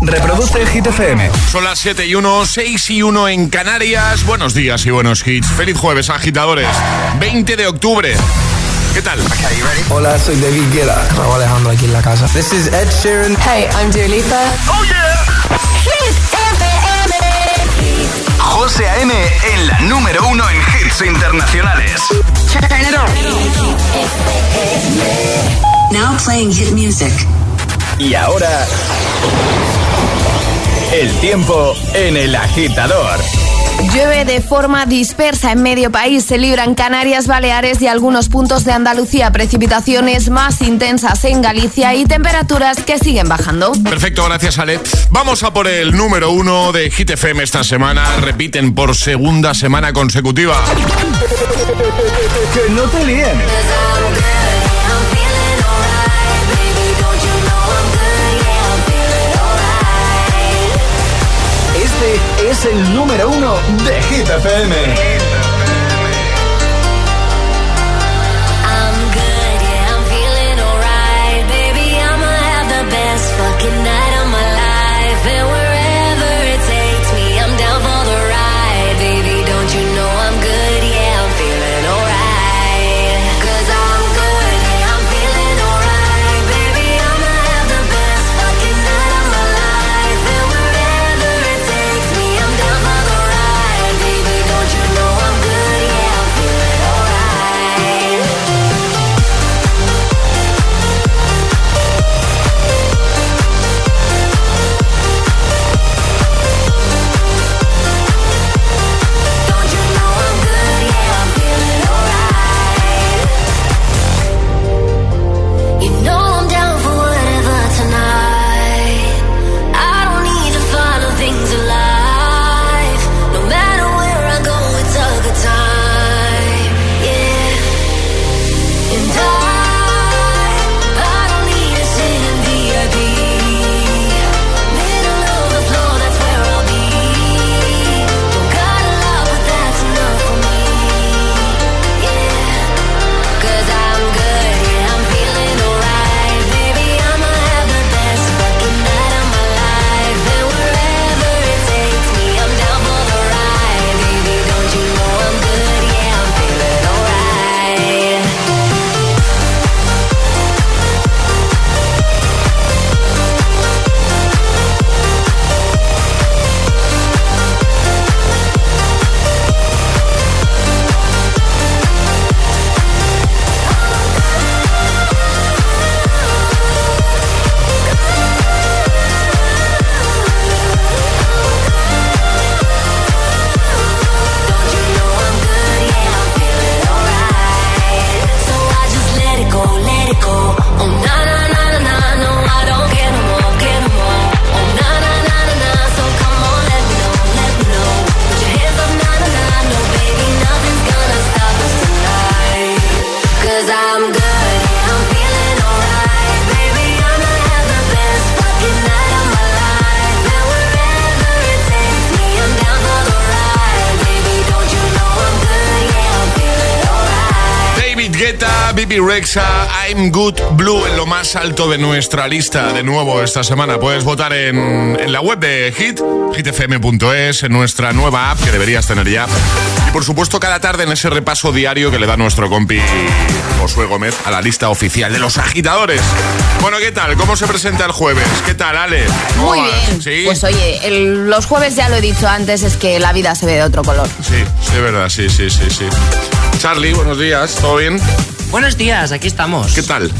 Reproduce Hit FM. Son las 7 y 1, 6 y 1 en Canarias. Buenos días y buenos hits. Feliz jueves, agitadores. 20 de octubre. ¿Qué tal? Hola, soy David Guetta. Raúl Alejandro aquí en la casa. This is Ed Sheeran. Hey, I'm Dua Lipa. ¡Oh, yeah! Hit FM. José A.M. en la número uno en hits internacionales. Turn it on. Now playing hit music. Y ahora... El tiempo en el agitador. Llueve de forma dispersa en medio país. Se libran Canarias, Baleares y algunos puntos de Andalucía. Precipitaciones más intensas en Galicia y temperaturas que siguen bajando. Perfecto, gracias Ale. Vamos a por el número uno de Hit FM esta semana. Repiten por segunda semana consecutiva. Que no te líen. Es el número uno de Hit. I'm Good Blue en lo más alto de nuestra lista. De nuevo esta semana puedes votar en, en la web de Hit, hitfm.es, en nuestra nueva app que deberías tener ya. Y por supuesto cada tarde en ese repaso diario que le da nuestro compi Josué Gómez a la lista oficial de los agitadores. Bueno, ¿qué tal? ¿Cómo se presenta el jueves? ¿Qué tal, Ale? ¿Cómo Muy vas? bien. ¿Sí? Pues oye, el- los jueves ya lo he dicho antes, es que la vida se ve de otro color. Sí, sí, es verdad, sí, sí, sí, sí. Charlie, buenos días, ¿todo bien? Buenos días, aquí estamos. ¿Qué tal?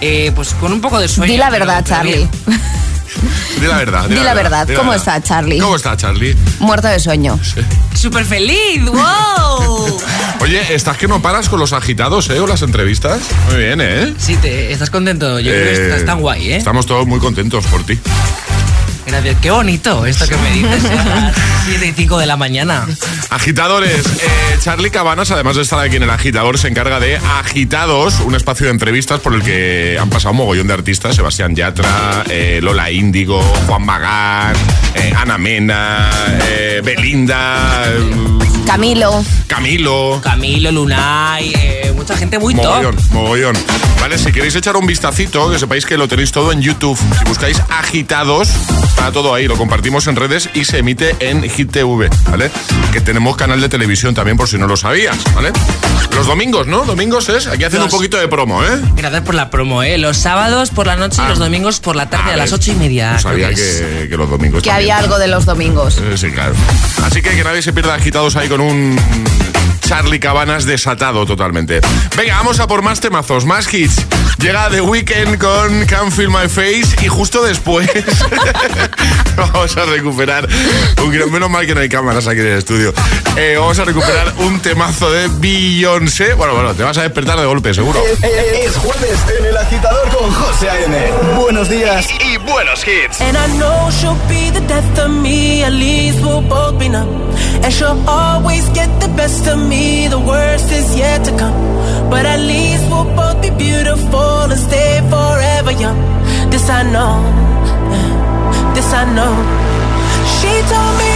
Eh, pues con un poco de sueño. Di la verdad, pero Charlie. Di la verdad. Di la verdad. di ¿Cómo está, Charlie? ¿Cómo está, Charlie? Muerto de sueño. ¡Súper feliz! ¡Wow! Oye, estás que no paras con los agitados, ¿eh? O las entrevistas. Muy bien, ¿eh? Sí, te, ¿estás contento? Yo creo que Eh, estás tan guay, ¿eh? Estamos todos muy contentos por ti. Gracias. Qué bonito esto que me dices ¿eh? a las 7 y 5 de la mañana. Agitadores, eh, Charlie Cabanas, además de estar aquí en el agitador, se encarga de Agitados, un espacio de entrevistas por el que han pasado un mogollón de artistas, Sebastián Yatra, eh, Lola Índigo, Juan Magán, eh, Ana Mena, eh, Belinda, eh, Camilo. Camilo. Camilo, Lunay, eh, mucha gente muy Mogollón, top. mogollón. Vale, si queréis echar un vistacito, que sepáis que lo tenéis todo en YouTube. Si buscáis agitados, está todo ahí, lo compartimos en redes y se emite en Hit TV, ¿vale? Que tenemos canal de televisión también, por si no lo sabías, ¿vale? Los domingos, ¿no? Domingos es, aquí haciendo un Los- poquito de promo, ¿eh? Gracias por la promo, ¿eh? Los sábados por la noche Ah. y los domingos por la tarde a, ver, las ocho y media. no sabía que, que los domingos Que también. había algo de los domingos. Eh, Sí, claro. Así que que nadie se pierda agitados ahí con un Charlie Cabanas desatado totalmente. Venga, vamos a por más temazos, más hits. Llega The Weeknd con Can't Feel My Face y justo después vamos a recuperar un gran... Menos mal que no hay cámaras aquí en el estudio. Eh, vamos a recuperar un temazo de Beyoncé. Bueno, bueno, te vas a despertar de golpe, seguro. Es, es jueves en el agitador con José A.M. Buenos días y, buenos hits. And I know she'll be the death of me, at least we'll both be numb. And she'll always get the best of me, the worst is yet to come. But at least we'll both be beautiful and stay forever young. This I know, this I know. She told me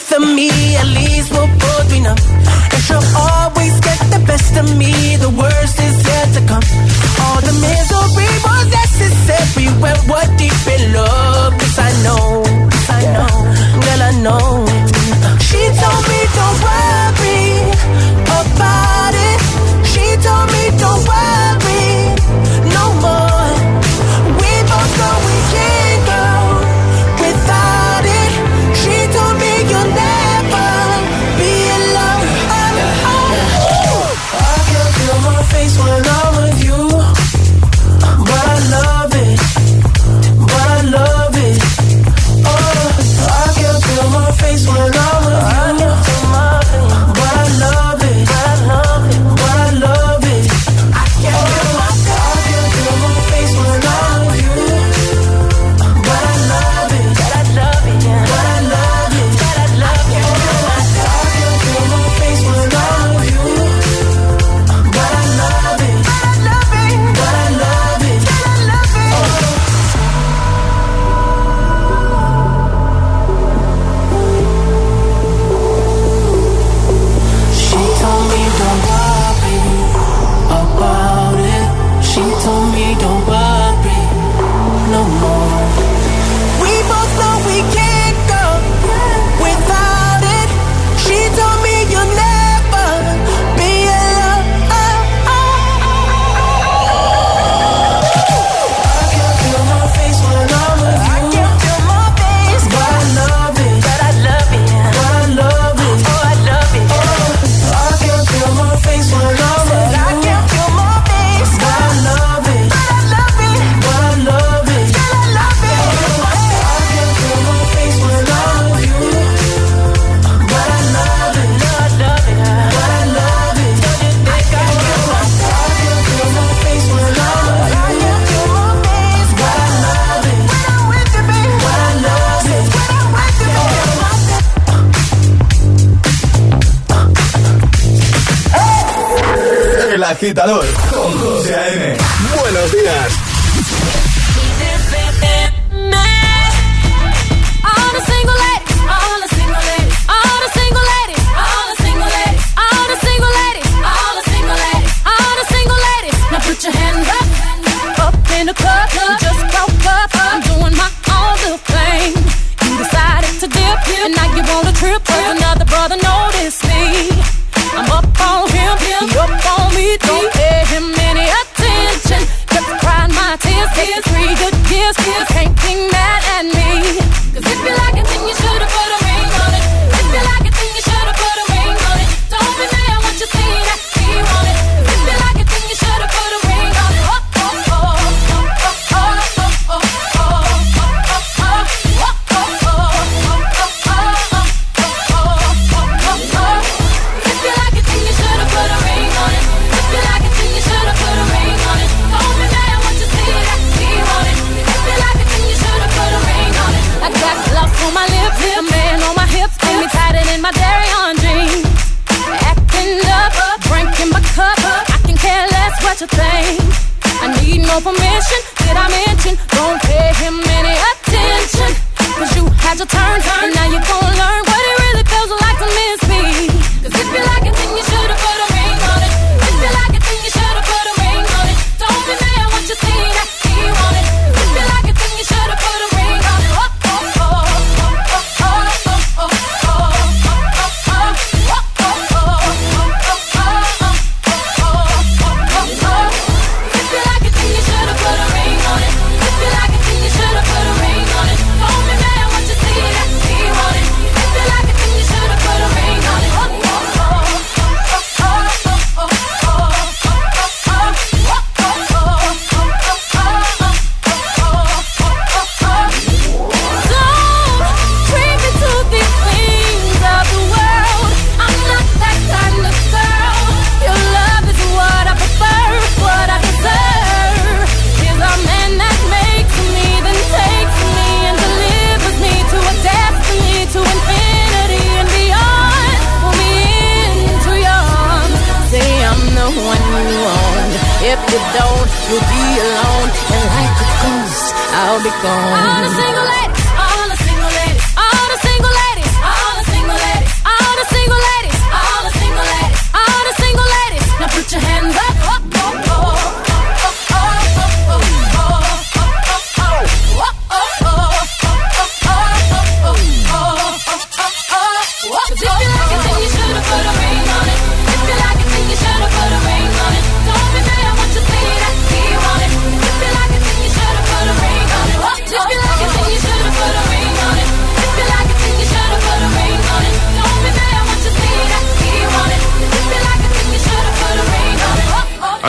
death of me. At least we'll both be numb. And she'll always get the best of me. The worst is yet to come. All the misery was necessary when we're deep in love. Yes, I know. Yes, I know. Girl, I know. She told me don't worry about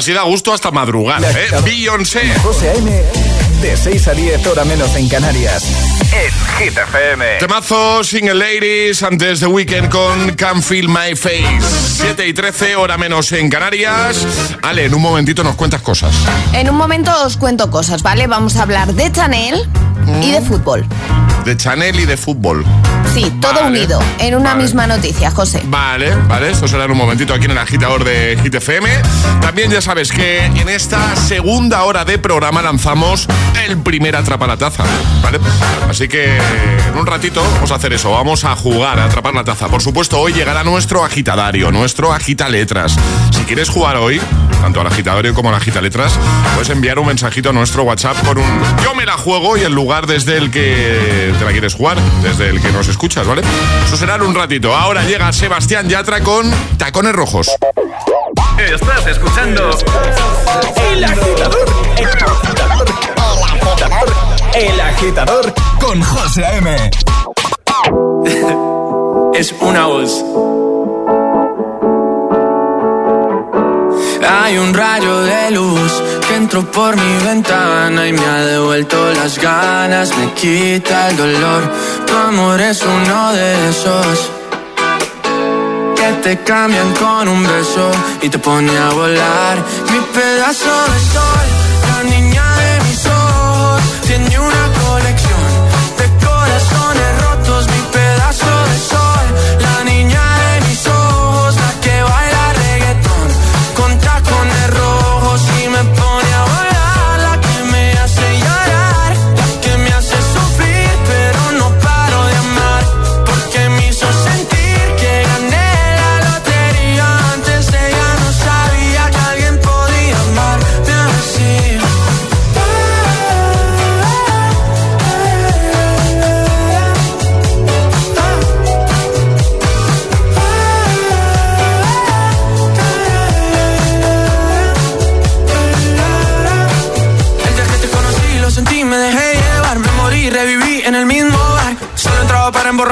Así da gusto hasta madrugar, ¿eh? Beyoncé. José A.M. De 6 a 10, hora menos en Canarias. En Hit FM. Temazo, single ladies, antes de weekend con Can Feel My Face. 7 y 13, hora menos en Canarias. Ale, en un momentito nos cuentas cosas. En un momento os cuento cosas, ¿vale? Vamos a hablar de Chanel y de fútbol. De Chanel y de fútbol. Sí, todo Vale. unido en una Vale. misma noticia, José. Vale, vale, esto será en un momentito aquí en el agitador de Hit FM. También ya sabes que en esta segunda hora de programa lanzamos el primer atrapa la taza, ¿vale? Así que en un ratito vamos a hacer eso, vamos a jugar a atrapar la taza. Por supuesto, hoy llegará nuestro agitadario, nuestro agita letras. Si quieres jugar hoy, tanto al agitadario como al agita letras, puedes enviar un mensajito a nuestro WhatsApp con un yo me la juego y el lugar desde el que te la quieres jugar, desde el que nos escuchas, ¿vale? Eso será en un ratito. Ahora llega Sebastián Yatra con Tacones Rojos. Estás escuchando El agitador. El agitador. El agitador con José A.M. es una voz. Hay un rayo de luz que entró por mi ventana y me ha devuelto las ganas, me quita el dolor. Tu amor es uno de esos que te cambian con un beso y te pone a volar. Mi pedazo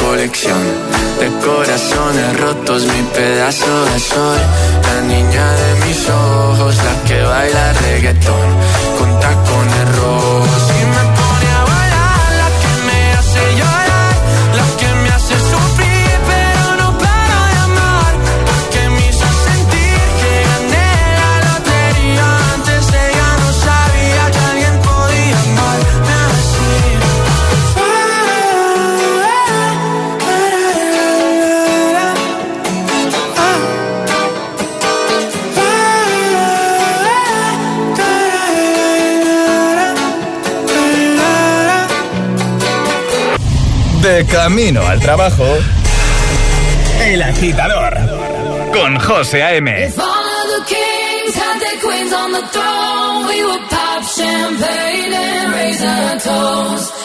colección de corazones rotos, mi pedazo de sol. La niña de mis ojos, la que baila reggaetón con tacones rojos. Camino al trabajo. El agitador. Con José A.M. If all of the kings had their queens on the throne, we would pop champagne and raise a toast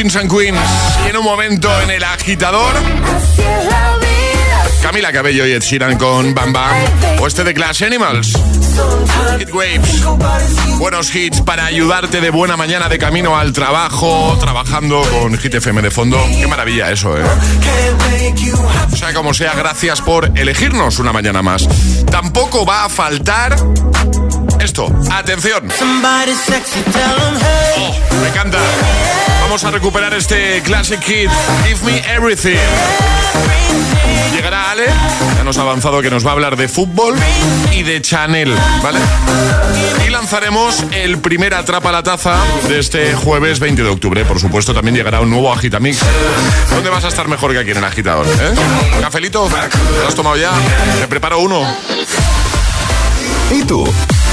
Kings and Queens. En un momento en el agitador, Camila Cabello y Ed Sheeran con Bam Bam. O este de Clash Animals. Hit Waves. Buenos hits para ayudarte de buena mañana de camino al trabajo, trabajando con Hit FM de fondo. Qué maravilla eso, ¿eh? O sea, como sea, gracias por elegirnos una mañana más. Tampoco va a faltar esto. Atención. Vamos a recuperar este classic hit, Give Me Everything. Llegará Ale, ya nos ha avanzado que nos va a hablar de fútbol y de Chanel, ¿vale? Y lanzaremos el primer Atrapa la Taza de este jueves 20 de octubre. Por supuesto, también llegará un nuevo Agitamix. ¿Dónde vas a estar mejor que aquí en el agitador? ¿eh? ¿Cafelito? ¿Lo has tomado ya? Me preparo uno. ¿Y tú?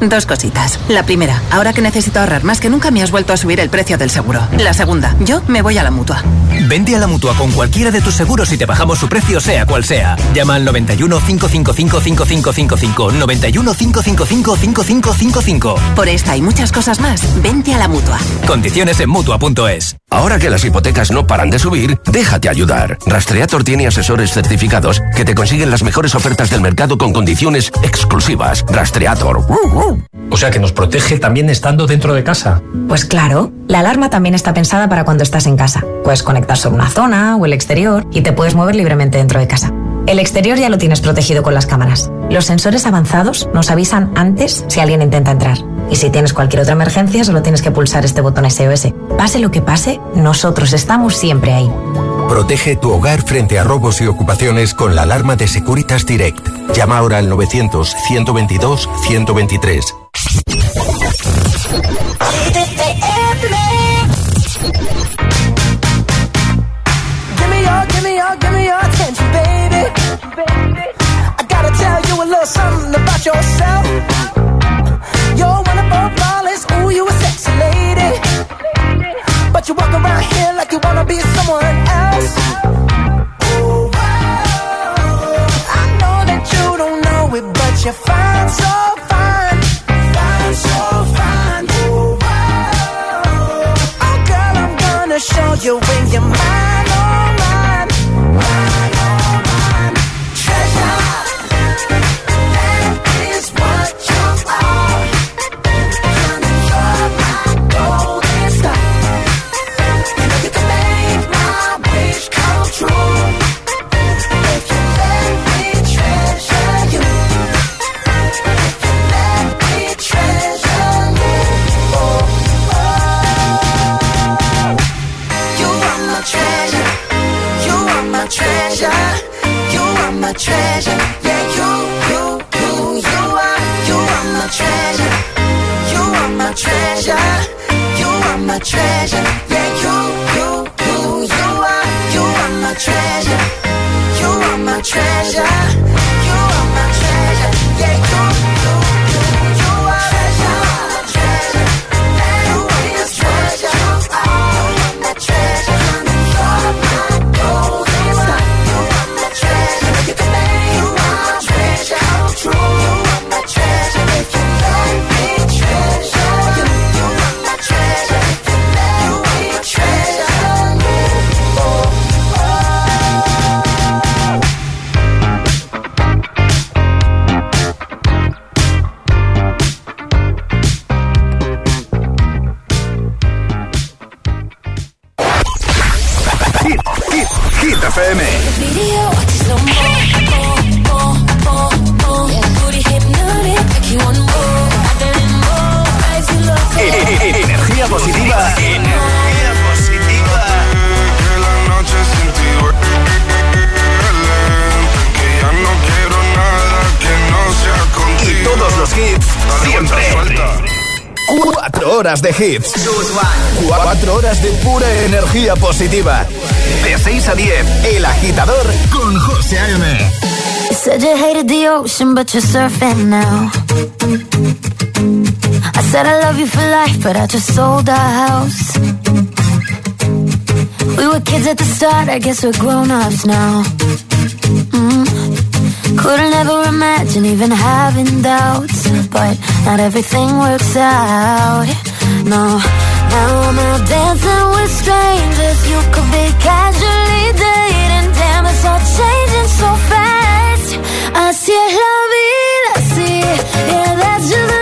Dos cositas. La primera, ahora que necesito ahorrar más que nunca me has vuelto a subir el precio del seguro. La segunda, yo me voy a la mutua. Vente a la mutua con cualquiera de tus seguros y te bajamos su precio, sea cual sea. Llama al 91 555 5555. 91 555 5555. Por esta y muchas cosas más, vente a la mutua. Condiciones en mutua.es. Ahora que las hipotecas no paran de subir, déjate ayudar. Rastreator tiene asesores certificados que te consiguen las mejores ofertas del mercado con condiciones exclusivas. Rastreator. O sea que nos protege también estando dentro de casa. Pues claro, la alarma también está pensada para cuando estás en casa. Puedes conectar sobre una zona o el exterior y te puedes mover libremente dentro de casa. El exterior ya lo tienes protegido con las cámaras. Los sensores avanzados nos avisan antes si alguien intenta entrar. Y si tienes cualquier otra emergencia, solo tienes que pulsar este botón SOS. Pase lo que pase, nosotros estamos siempre ahí. Protege tu hogar frente a robos y ocupaciones con la alarma de Securitas Direct. Llama ahora al 900-122-123. FM. Energía positiva. Energía positiva. Que la noche sin ti Que ya no quiero nada que no sea contigo Y todos los hits, siempre. Cuatro horas de hits. Cuatro horas de pura energía positiva. De 6 a 10, El Agitador con José A.M. You said you hated the ocean, but you're surfing now. I said I love you for life, but I just sold our house. We were kids at the start, I guess we're grown ups now. Couldn't ever imagine even having doubts, but not everything works out. No, now I'm out dancing with strangers. You could be casually dating, damn, it's all changing so fast. Así es la vida, sí, yeah, that's just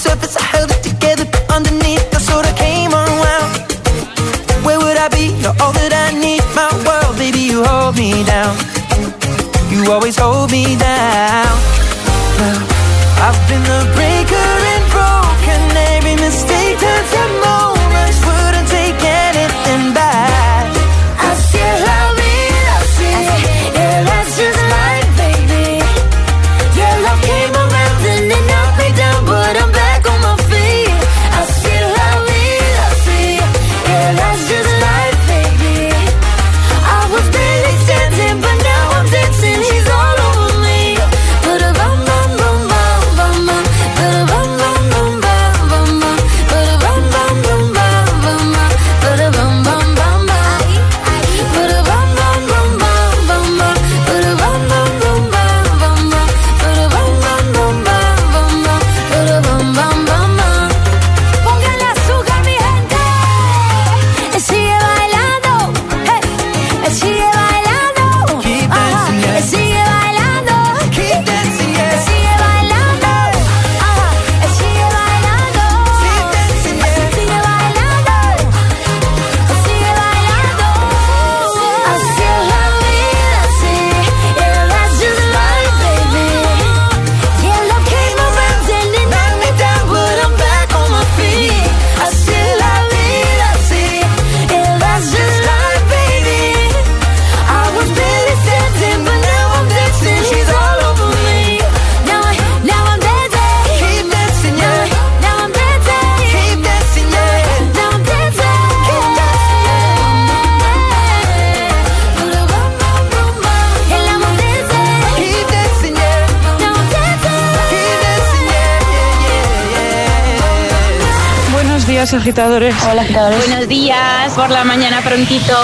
surface I held it together, but underneath I sort of came unwound. Where would I be? You're all that I need, my world, baby, you hold me down. You always hold me down. I've been the breaker and broken. Every mistake turns to días, agitadores. Hola, agitadores. Buenos días, por la mañana prontito.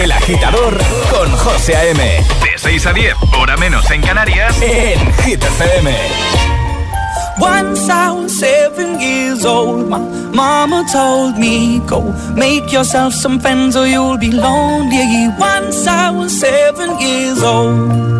El agitador con José A.M. De 6 a 10, hora menos en Canarias, en Hit FM. Once I was seven years old, my mama told me, Go make yourself some friends or you'll be lonely. Once I was seven years old.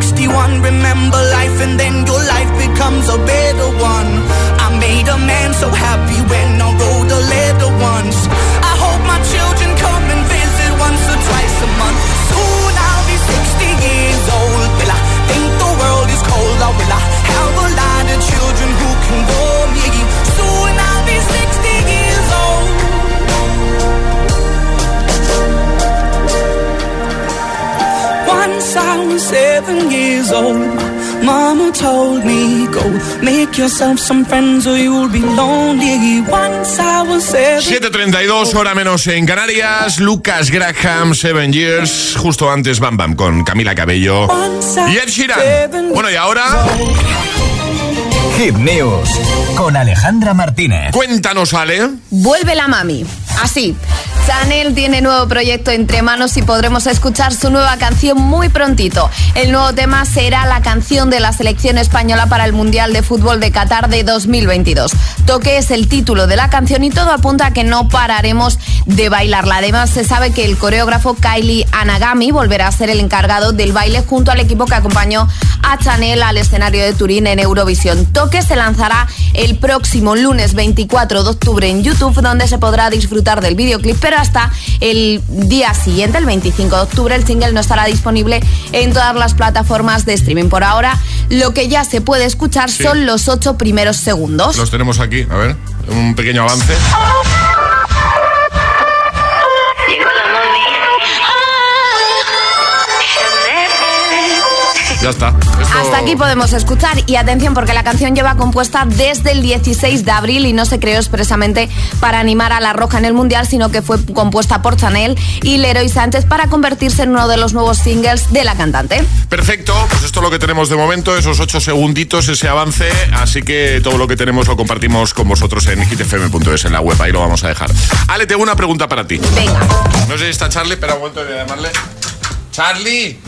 61. Remember life, and then your life becomes a better one. I made a man so happy Once I was seven years old, Mama told me, Go make yourself some friends or you'll be lonely. Once I was seven. 7.32, hora menos en Canarias. Lucas Graham, Seven Years. Justo antes, Bam Bam con Camila Cabello y Ed Sheeran. Bueno, y ahora. Hit News con Alejandra Martínez. Cuéntanos, Ale. Vuelve la mami. Así. Chanel tiene nuevo proyecto entre manos y podremos escuchar su nueva canción muy prontito. El nuevo tema será la canción de la selección española para el Mundial de Fútbol de Qatar de 2022. Toque es el título de la canción y todo apunta a que no pararemos de bailarla. Además, se sabe que el coreógrafo Kylie Anagami volverá a ser el encargado del baile junto al equipo que acompañó a Chanel al escenario de Turín en Eurovisión. Toque se lanzará el próximo lunes 24 de octubre en YouTube, donde se podrá disfrutar del videoclip, pero hasta el día siguiente, el 25 de octubre, el single no estará disponible en todas las plataformas de streaming. Por ahora, lo que ya se puede escuchar Sí. son los ocho primeros segundos. Los tenemos aquí, a ver, un pequeño avance. Ya está. Hasta aquí podemos escuchar y atención porque la canción lleva compuesta desde el 16 de abril y no se creó expresamente para animar a la Roja en el Mundial, sino que fue compuesta por Chanel y Leroy Sánchez para convertirse en uno de los nuevos singles de la cantante. Perfecto, pues esto es lo que tenemos de momento, esos ocho segunditos, ese avance, así que todo lo que tenemos lo compartimos con vosotros en hitfm.es en la web, ahí lo vamos a dejar. Ale, tengo una pregunta para ti. Venga. No sé si está Charlie, pero un momento de llamarle. Charlie,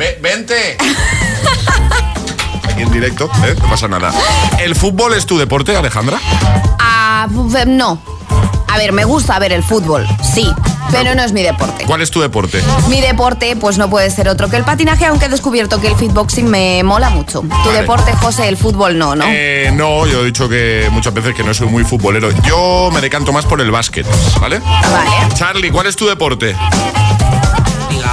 ve- vente. Aquí en directo, ¿eh? no pasa nada. ¿El fútbol es tu deporte, Alejandra? Ah, f- no. A ver, me gusta ver el fútbol, sí, pero no es mi deporte. ¿Cuál es tu deporte? Mi deporte, pues no puede ser otro que el patinaje, aunque he descubierto que el fitboxing me mola mucho. Tu Vale. deporte, José, el fútbol no, ¿no? Eh, no, yo he dicho que muchas veces que no soy muy futbolero. Yo me decanto más por el básquet, ¿vale? Vale. Charlie, ¿cuál es tu deporte?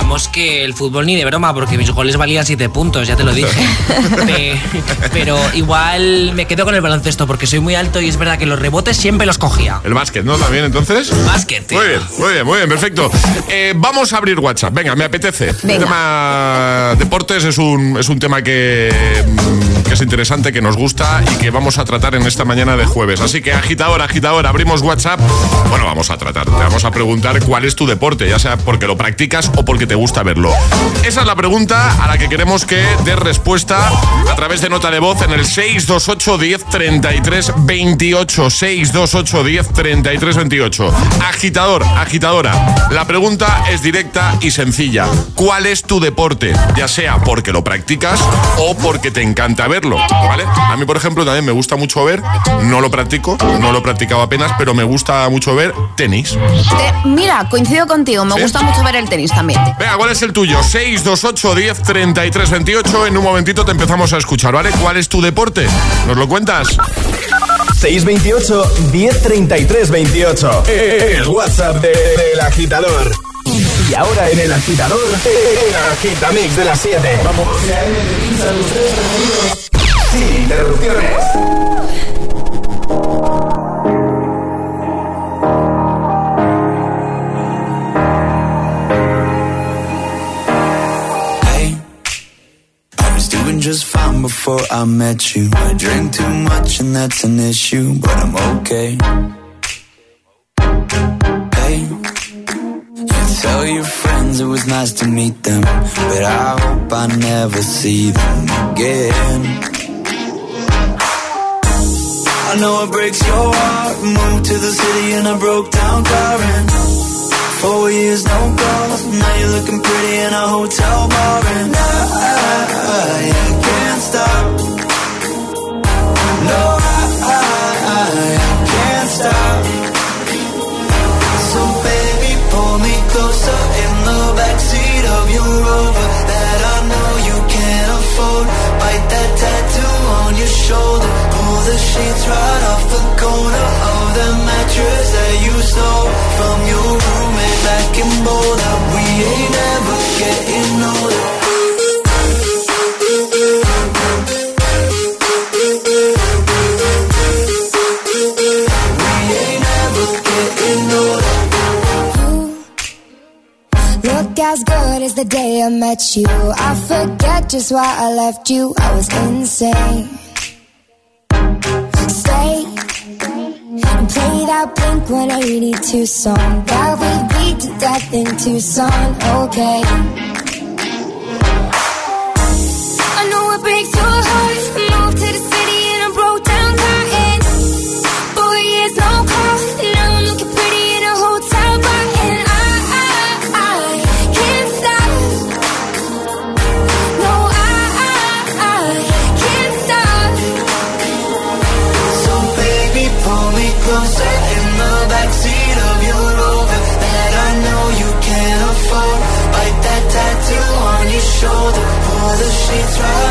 Digamos que el fútbol ni de broma, porque mis goles valían 7 puntos, ya te lo dije. Pe- Pero igual me quedo con el baloncesto, porque soy muy alto y es verdad que los rebotes siempre los cogía. El básquet, ¿no? También, entonces. Básquet, tío. Muy bien, muy bien, muy bien, perfecto. Eh, vamos a abrir WhatsApp. Venga, me apetece. El Venga. tema deportes es un, es un tema que, mm, que es interesante, que nos gusta y que vamos a tratar en esta mañana de jueves. Así que agitador, agitador, abrimos WhatsApp. Bueno, vamos a tratar. Te vamos a preguntar cuál es tu deporte, ya sea porque lo practicas o porque te gusta verlo. Esa es la pregunta a la que queremos que des respuesta a través de nota de voz en el 628 10 33 28. 628 10 33 28. Agitador, agitadora. La pregunta es directa y sencilla. ¿Cuál es tu deporte? Ya sea porque lo practicas o porque te encanta verlo, ¿vale? A mí, por ejemplo, también me gusta mucho ver, no lo practico, no lo he practicado apenas, pero me gusta mucho ver tenis. Te- mira, coincido contigo, me ¿Sí? gusta mucho ver el tenis también. Venga, ¿cuál es el tuyo? 628 10 33 28. En un momentito te empezamos a escuchar, ¿vale? ¿Cuál es tu deporte? ¿Nos lo cuentas? 628 1033 28. El WhatsApp de- del agitador. Y ahora en el agitador, el agitamix de las 7. Vamos. Sin interrupciones. Just before I met you. I drink too much and that's an issue, but I'm okay. Hey, you tell your friends it was nice to meet them, but I hope I never see them again. I know it breaks your heart. Moved to the city in a broke down and Four years, no calls. Now you're looking pretty in a hotel bar, and I, I can't stop. No, I, I, I can't stop. So baby, pull me closer in the backseat of your Rover that I know you can't afford. Bite that tattoo on your shoulder. Pull the sheets right off the corner We as good as the day I met you. I forget just why I left you. I was insane. Stay and play that Blink 182 song that beat to death in Tucson. Okay. I know it breaks your heart. Moved to the the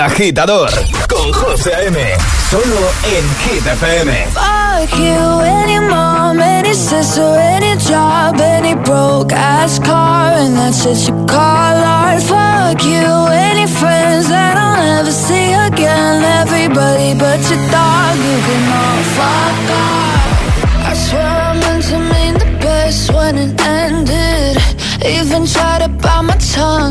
Agitador con José A.M. Solo en Hit FM. Fuck you, any mom, any sister, any job, any broke ass car, and that's what you call art. Fuck you, any friends that I'll never see again. Everybody but your dog, you can all fuck off. I swear I meant to mean the best when it ended. Even tried to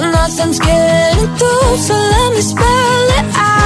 nothing's getting through. So let me spell it out.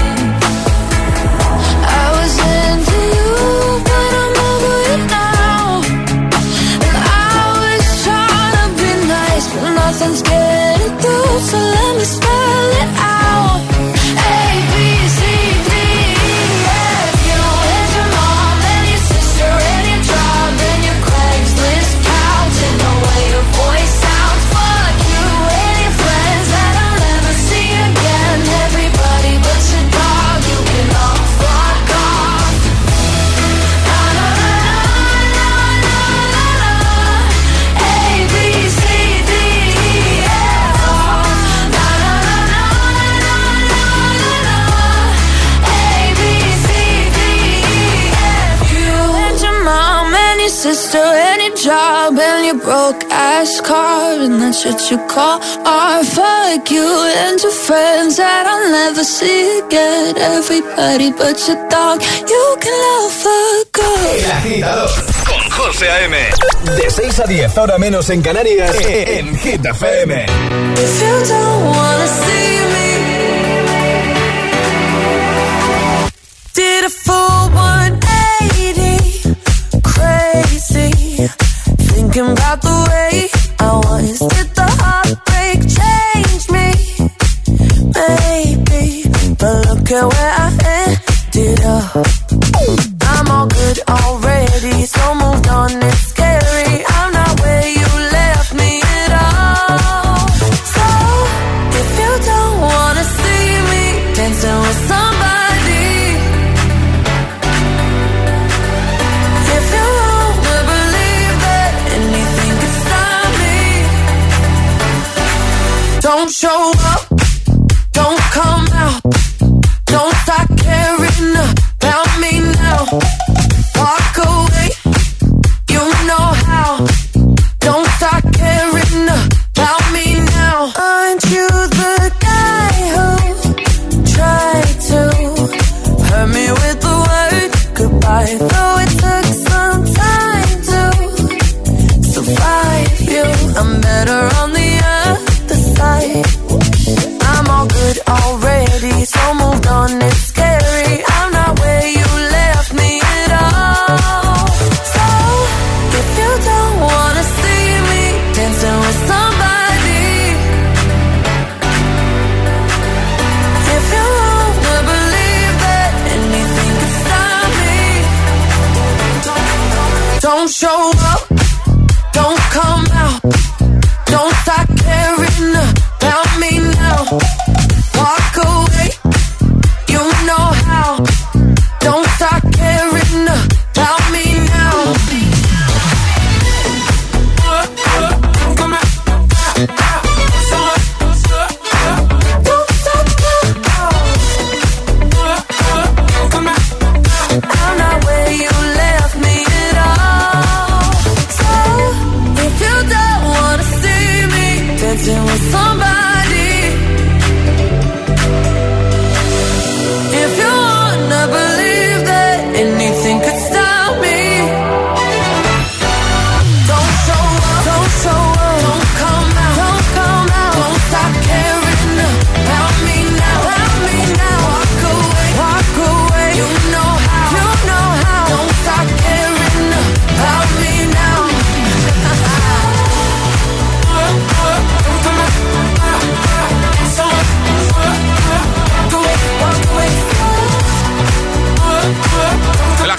broke ass car and that's what you call art. Fuck you and your friends that I'll never see again. Everybody but your dog, you can love a girl. El agitador con José A.M. De 6 a 10, ahora menos en Canarias, en Hit FM. If you don't wanna see me, did a full 180, crazy, thinking about the way I was. Did the heartbreak change me? Maybe, but look at where I ended up.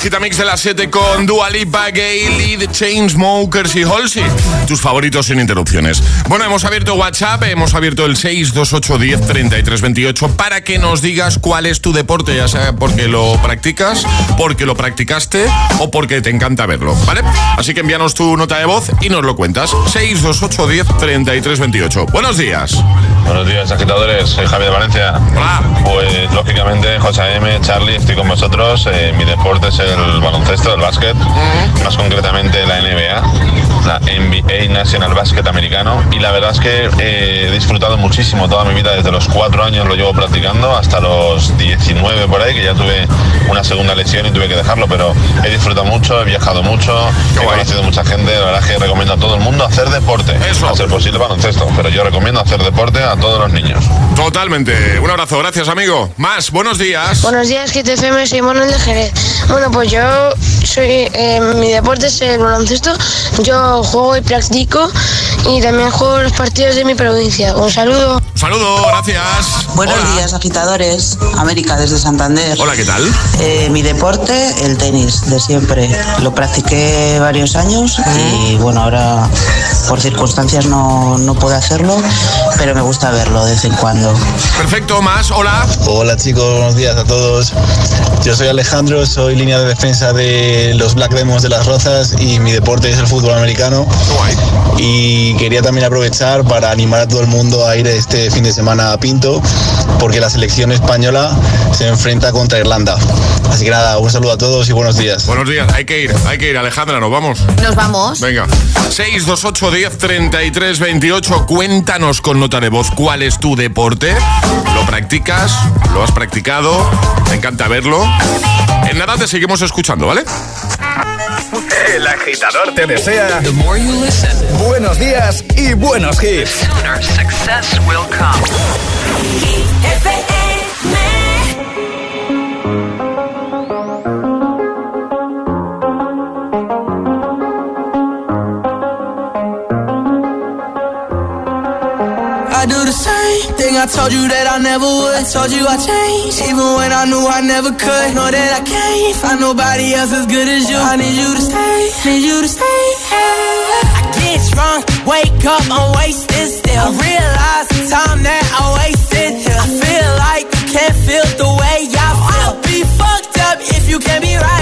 Agitamix de las 7 con Dua Lipa, Gay, Lead, Chainsmokers y Halsey. Tus favoritos sin interrupciones. Bueno, hemos abierto WhatsApp, hemos abierto el 628103328 para que nos digas cuál es tu deporte, ya sea porque lo practicas, porque lo practicaste o porque te encanta verlo, ¿vale? Así que envíanos tu nota de voz y nos lo cuentas. 628103328. Buenos días. Buenos días, agitadores. Soy Javier de Valencia. Hola. Pues lógicamente, José M, Charlie, estoy con vosotros. Eh, mi deporte es el baloncesto, el básquet, más concretamente la NBA, la NBA National Basket Americano. Y la verdad es que eh, he disfrutado muchísimo toda mi vida, desde los cuatro años lo llevo practicando hasta los 19 por ahí, que ya tuve una segunda lesión y tuve que dejarlo, pero he disfrutado mucho, he viajado mucho, he conocido mucha gente. La verdad es que recomiendo a todo el mundo hacer deporte, a ser posible baloncesto, pero yo recomiendo hacer deporte a todos los niños. Totalmente. Un abrazo, gracias amigo. Más, buenos días. Buenos días, GTFM, soy Manuel de Jerez. Bueno, pues yo soy, eh, mi deporte es el baloncesto. Yo juego y practico y también juego los partidos de mi provincia. Un saludo. Saludo, gracias. Buenos Hola. días, agitadores. América, desde Santander. Hola, ¿qué tal? Eh, mi deporte, el tenis, de siempre. Lo practiqué varios años y bueno, ahora por circunstancias no, no puedo hacerlo, pero me gusta verlo de vez en cuando. Perfecto, más, hola. Hola chicos, buenos días a todos. Yo soy Alejandro, soy línea de defensa de los Black Demons de las Rozas y mi deporte es el fútbol americano. Y quería también aprovechar para animar a todo el mundo a ir este fin de semana a Pinto, porque la selección española se enfrenta contra Irlanda. Así que nada, un saludo a todos y buenos días. Buenos días, hay que ir, hay que ir, Alejandra, nos vamos. Nos vamos. Venga. 628 10 33 28. Cuéntanos con nota de voz cuál es tu deporte. ¿Lo practicas? ¿Lo has practicado? Me encanta verlo. En nada te seguimos escuchando, ¿vale? El agitador te desea buenos días y buenos hits. success will come. I told you that I never would. I told you I changed, even when I knew I never could. Know that I can't find nobody else as good as you. I need you to stay, need you to stay. I get drunk, wake up, I'm wasted still. I realize the time that I wasted here. I feel like you can't feel the way I feel. I'll be fucked up if you can't be right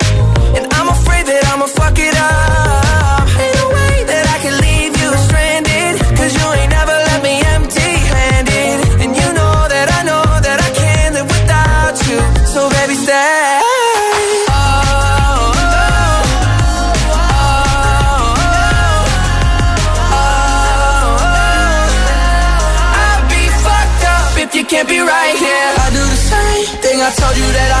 And I'm afraid that I'ma fuck it up. Ain't no way that I can leave you stranded. Cause you ain't never left me empty handed. And you know that I know that I can't live without you. So baby, stay. Oh, I'd be fucked up if you can't be right here. I do the same thing I told you that I.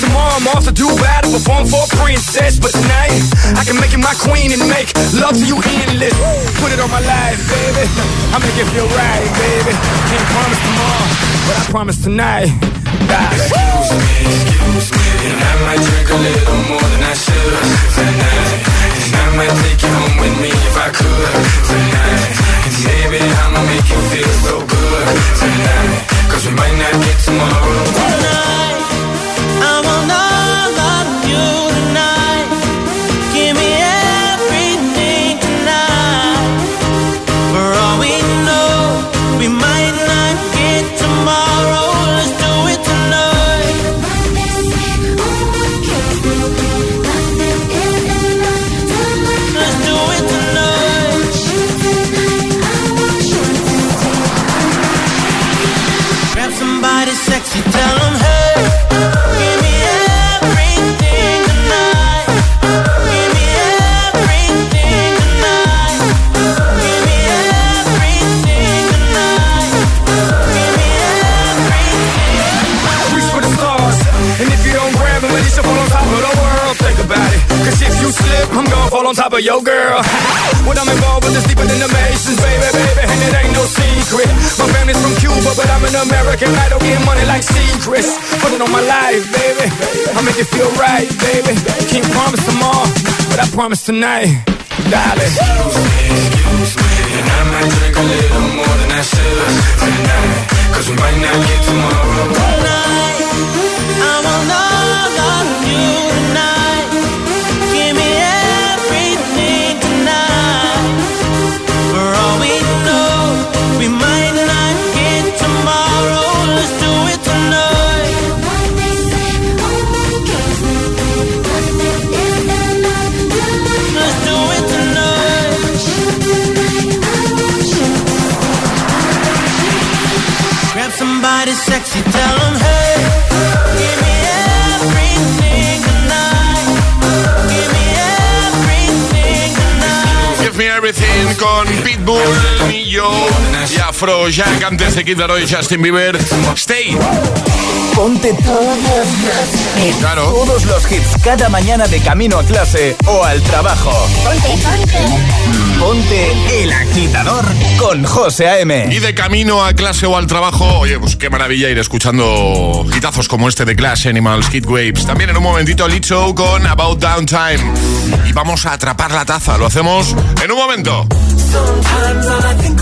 Tomorrow I'm off to do battle, perform for a princess. But tonight, I can make you my queen and make love to you endless. Put it on my life, baby. I make it feel right, baby. Can't promise tomorrow, but I promise tonight. Excuse me, excuse me. And I might drink a little more than I should tonight. And I might take you home with me if I could tonight. And maybe I'ma make you feel so good tonight. Cause we might not get tomorrow. Promise tonight. Darling. Excuse me, excuse me. And I might drink a little more than I should tonight. Cause we might not get tomorrow. Tonight, I want all of you tonight. Sexy, tell 'em hey. Give me everything tonight. Give me everything tonight. Give Me Everything con Pitbull, y Afrojack antes de Kid Laroi y Justin Bieber. Stay. Ponte todos los Claro. Todos los hits cada mañana de camino a clase o al trabajo. Ponte, ponte. Ponte el agitador con José A.M. Y de camino a clase o al trabajo, oye, pues qué maravilla ir escuchando hitazos como este de Clash Animals, Hit Waves. También en un momentito Lee Show con About Downtime. Y vamos a atrapar la taza, lo hacemos en un momento. Sometimes all I think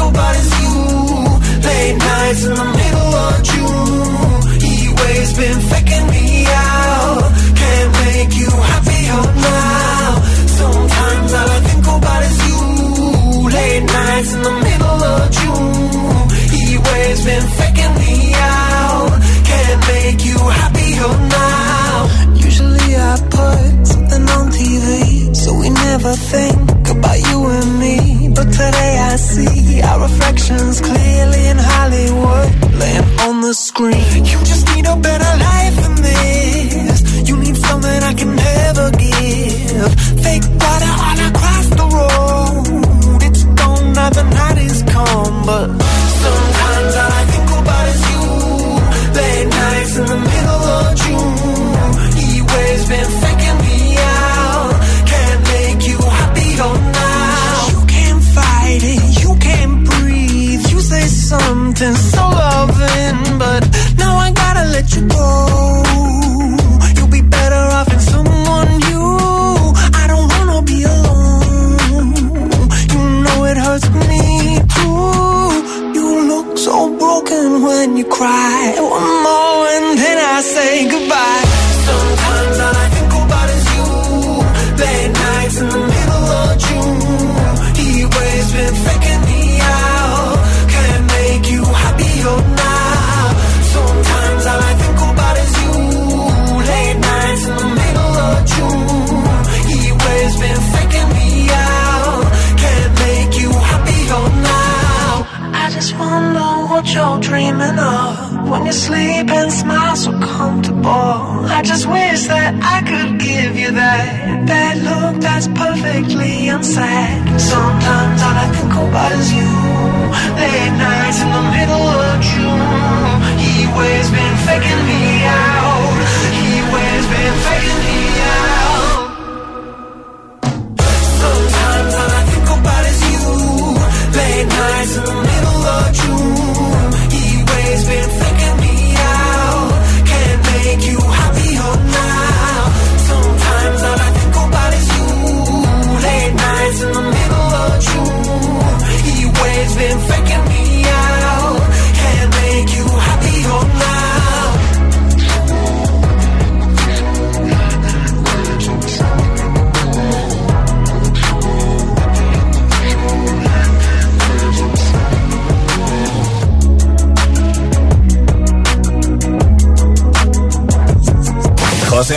nights in the middle of June. He waves been faking me out. Can't make you happier now. Usually I put something on TV, so we never think about you and me. But today I see our reflections clearly in Hollywood, laying on the screen. You just need a better life than this. You need something I can never give. Fake water all across the road. Now the night is come, but sometimes all I think about is you. Late nights in the middle of June. He waves been faking me out. Can't make you happier now. You can't fight it, you can't breathe. You say something so loving, but now I gotta let you go. Cry.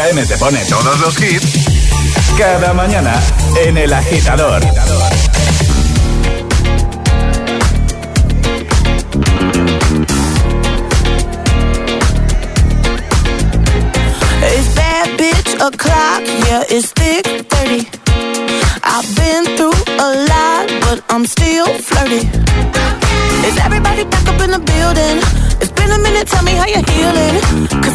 A.M. te pone todos los hits cada mañana en el agitador. It's bad bitch o'clock, yeah, it's thick 30. I've been through a lot, but I'm still flirty. Is everybody back up in the building? It's been a minute, tell me how you're healing.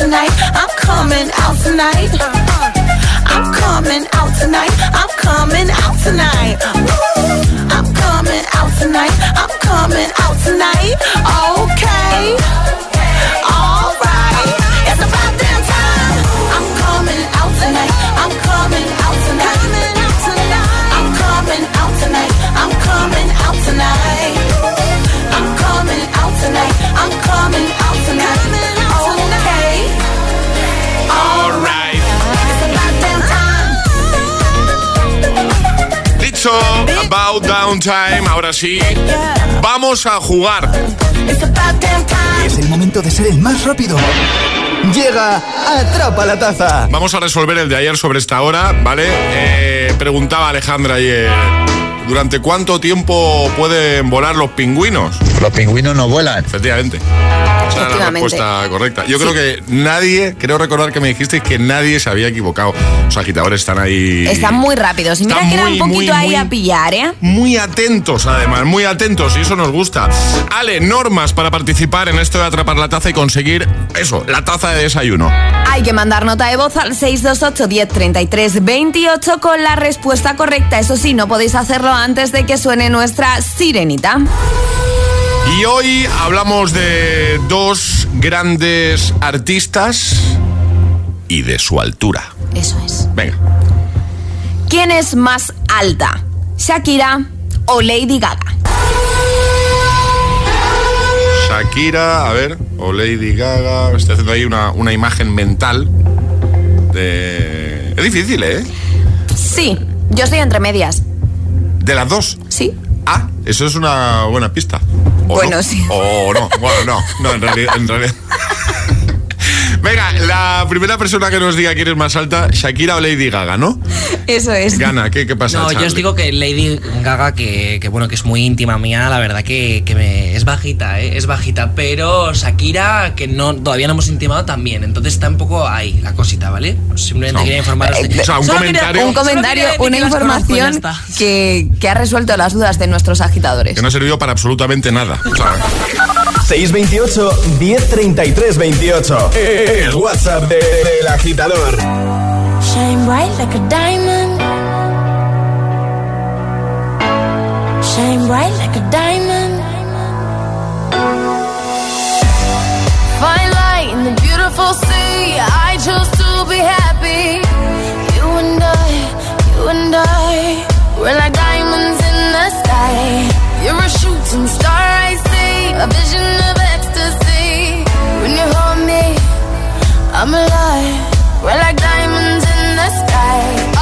tonight. I'm coming out tonight. I'm coming out tonight. I'm coming out tonight. I'm coming out tonight. Okay. Alright. It's about damn time. I'm coming out tonight. I'm coming out tonight. I'm coming out tonight. I'm coming out tonight. I'm coming out tonight. I'm coming out tonight. About downtime, ahora sí, vamos a jugar. Time. Es el momento de ser el más rápido. Llega Atrapa la Taza. Vamos a resolver el de ayer sobre esta hora, ¿vale? Eh, preguntaba Alejandra ayer, ¿durante cuánto tiempo pueden volar los pingüinos? Los pingüinos no vuelan. Efectivamente. Esa era la respuesta correcta. Yo creo que nadie, creo recordar que me dijisteis que nadie se había equivocado. Los agitadores están ahí. Están muy rápidos. Y mira que era un poquito muy, ahí muy- a pillar, ¿eh? Muy atentos, además, muy atentos, y eso nos gusta. Ale, normas para participar en esto de atrapar la taza y conseguir eso, la taza de desayuno. Hay que mandar nota de voz al 628 1033 28 con la respuesta correcta. Eso sí, no podéis hacerlo antes de que suene nuestra sirenita. Y hoy hablamos de dos grandes artistas y de su altura. Eso es. Venga. ¿Quién es más alta? ¿Shakira o Lady Gaga? Shakira, a ver, o Lady Gaga. Estoy haciendo ahí una, una imagen mental de. Es difícil, ¿eh? Sí, yo estoy entre medias. De las dos. Sí. Ah, eso es una buena pista. O Bueno, no. sí. O no, bueno, no, no, en realidad. En realidad. Venga, la primera persona que nos diga quién es más alta, Shakira o Lady Gaga, ¿no? Eso es. Gana, ¿qué, qué pasa? No, yo os digo que Lady Gaga, que, que bueno, que es muy íntima mía, la verdad que, que me, es bajita, ¿eh? es bajita, pero Shakira, que no todavía no hemos intimado también, entonces está un poco ahí la cosita, ¿vale? Simplemente No. quería informaros de Eh, o sea, un quería- comentario- Un comentario, una que información que, que ha resuelto las dudas de nuestros agitadores. Que no ha servido para absolutamente nada. O sea, 628 1033 28. El WhatsApp de- del agitador. Shine bright like a diamond. Shine bright like a diamond. Fine light in the beautiful sea. I chose to be happy. You and I, you and I, we're like diamonds in the sky. You're a shooting star, I see. A vision of ecstasy. When you hold me, I'm alive. We're like diamonds in the sky.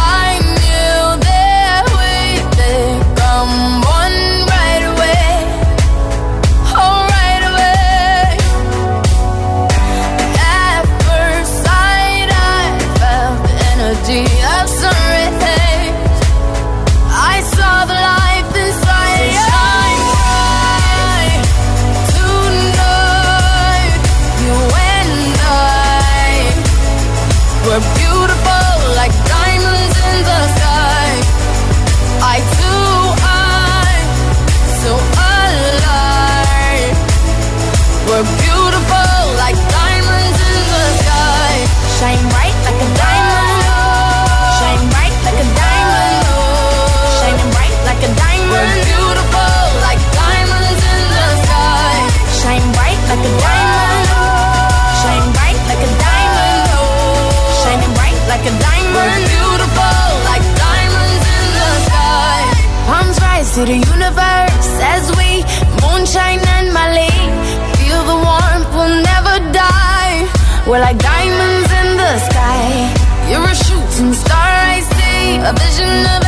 To the universe as we moonshine and Mali. Feel the warmth, we'll never die. We're like diamonds in the sky. You're a shooting star, I see. A vision of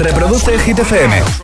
Reproduce Hit.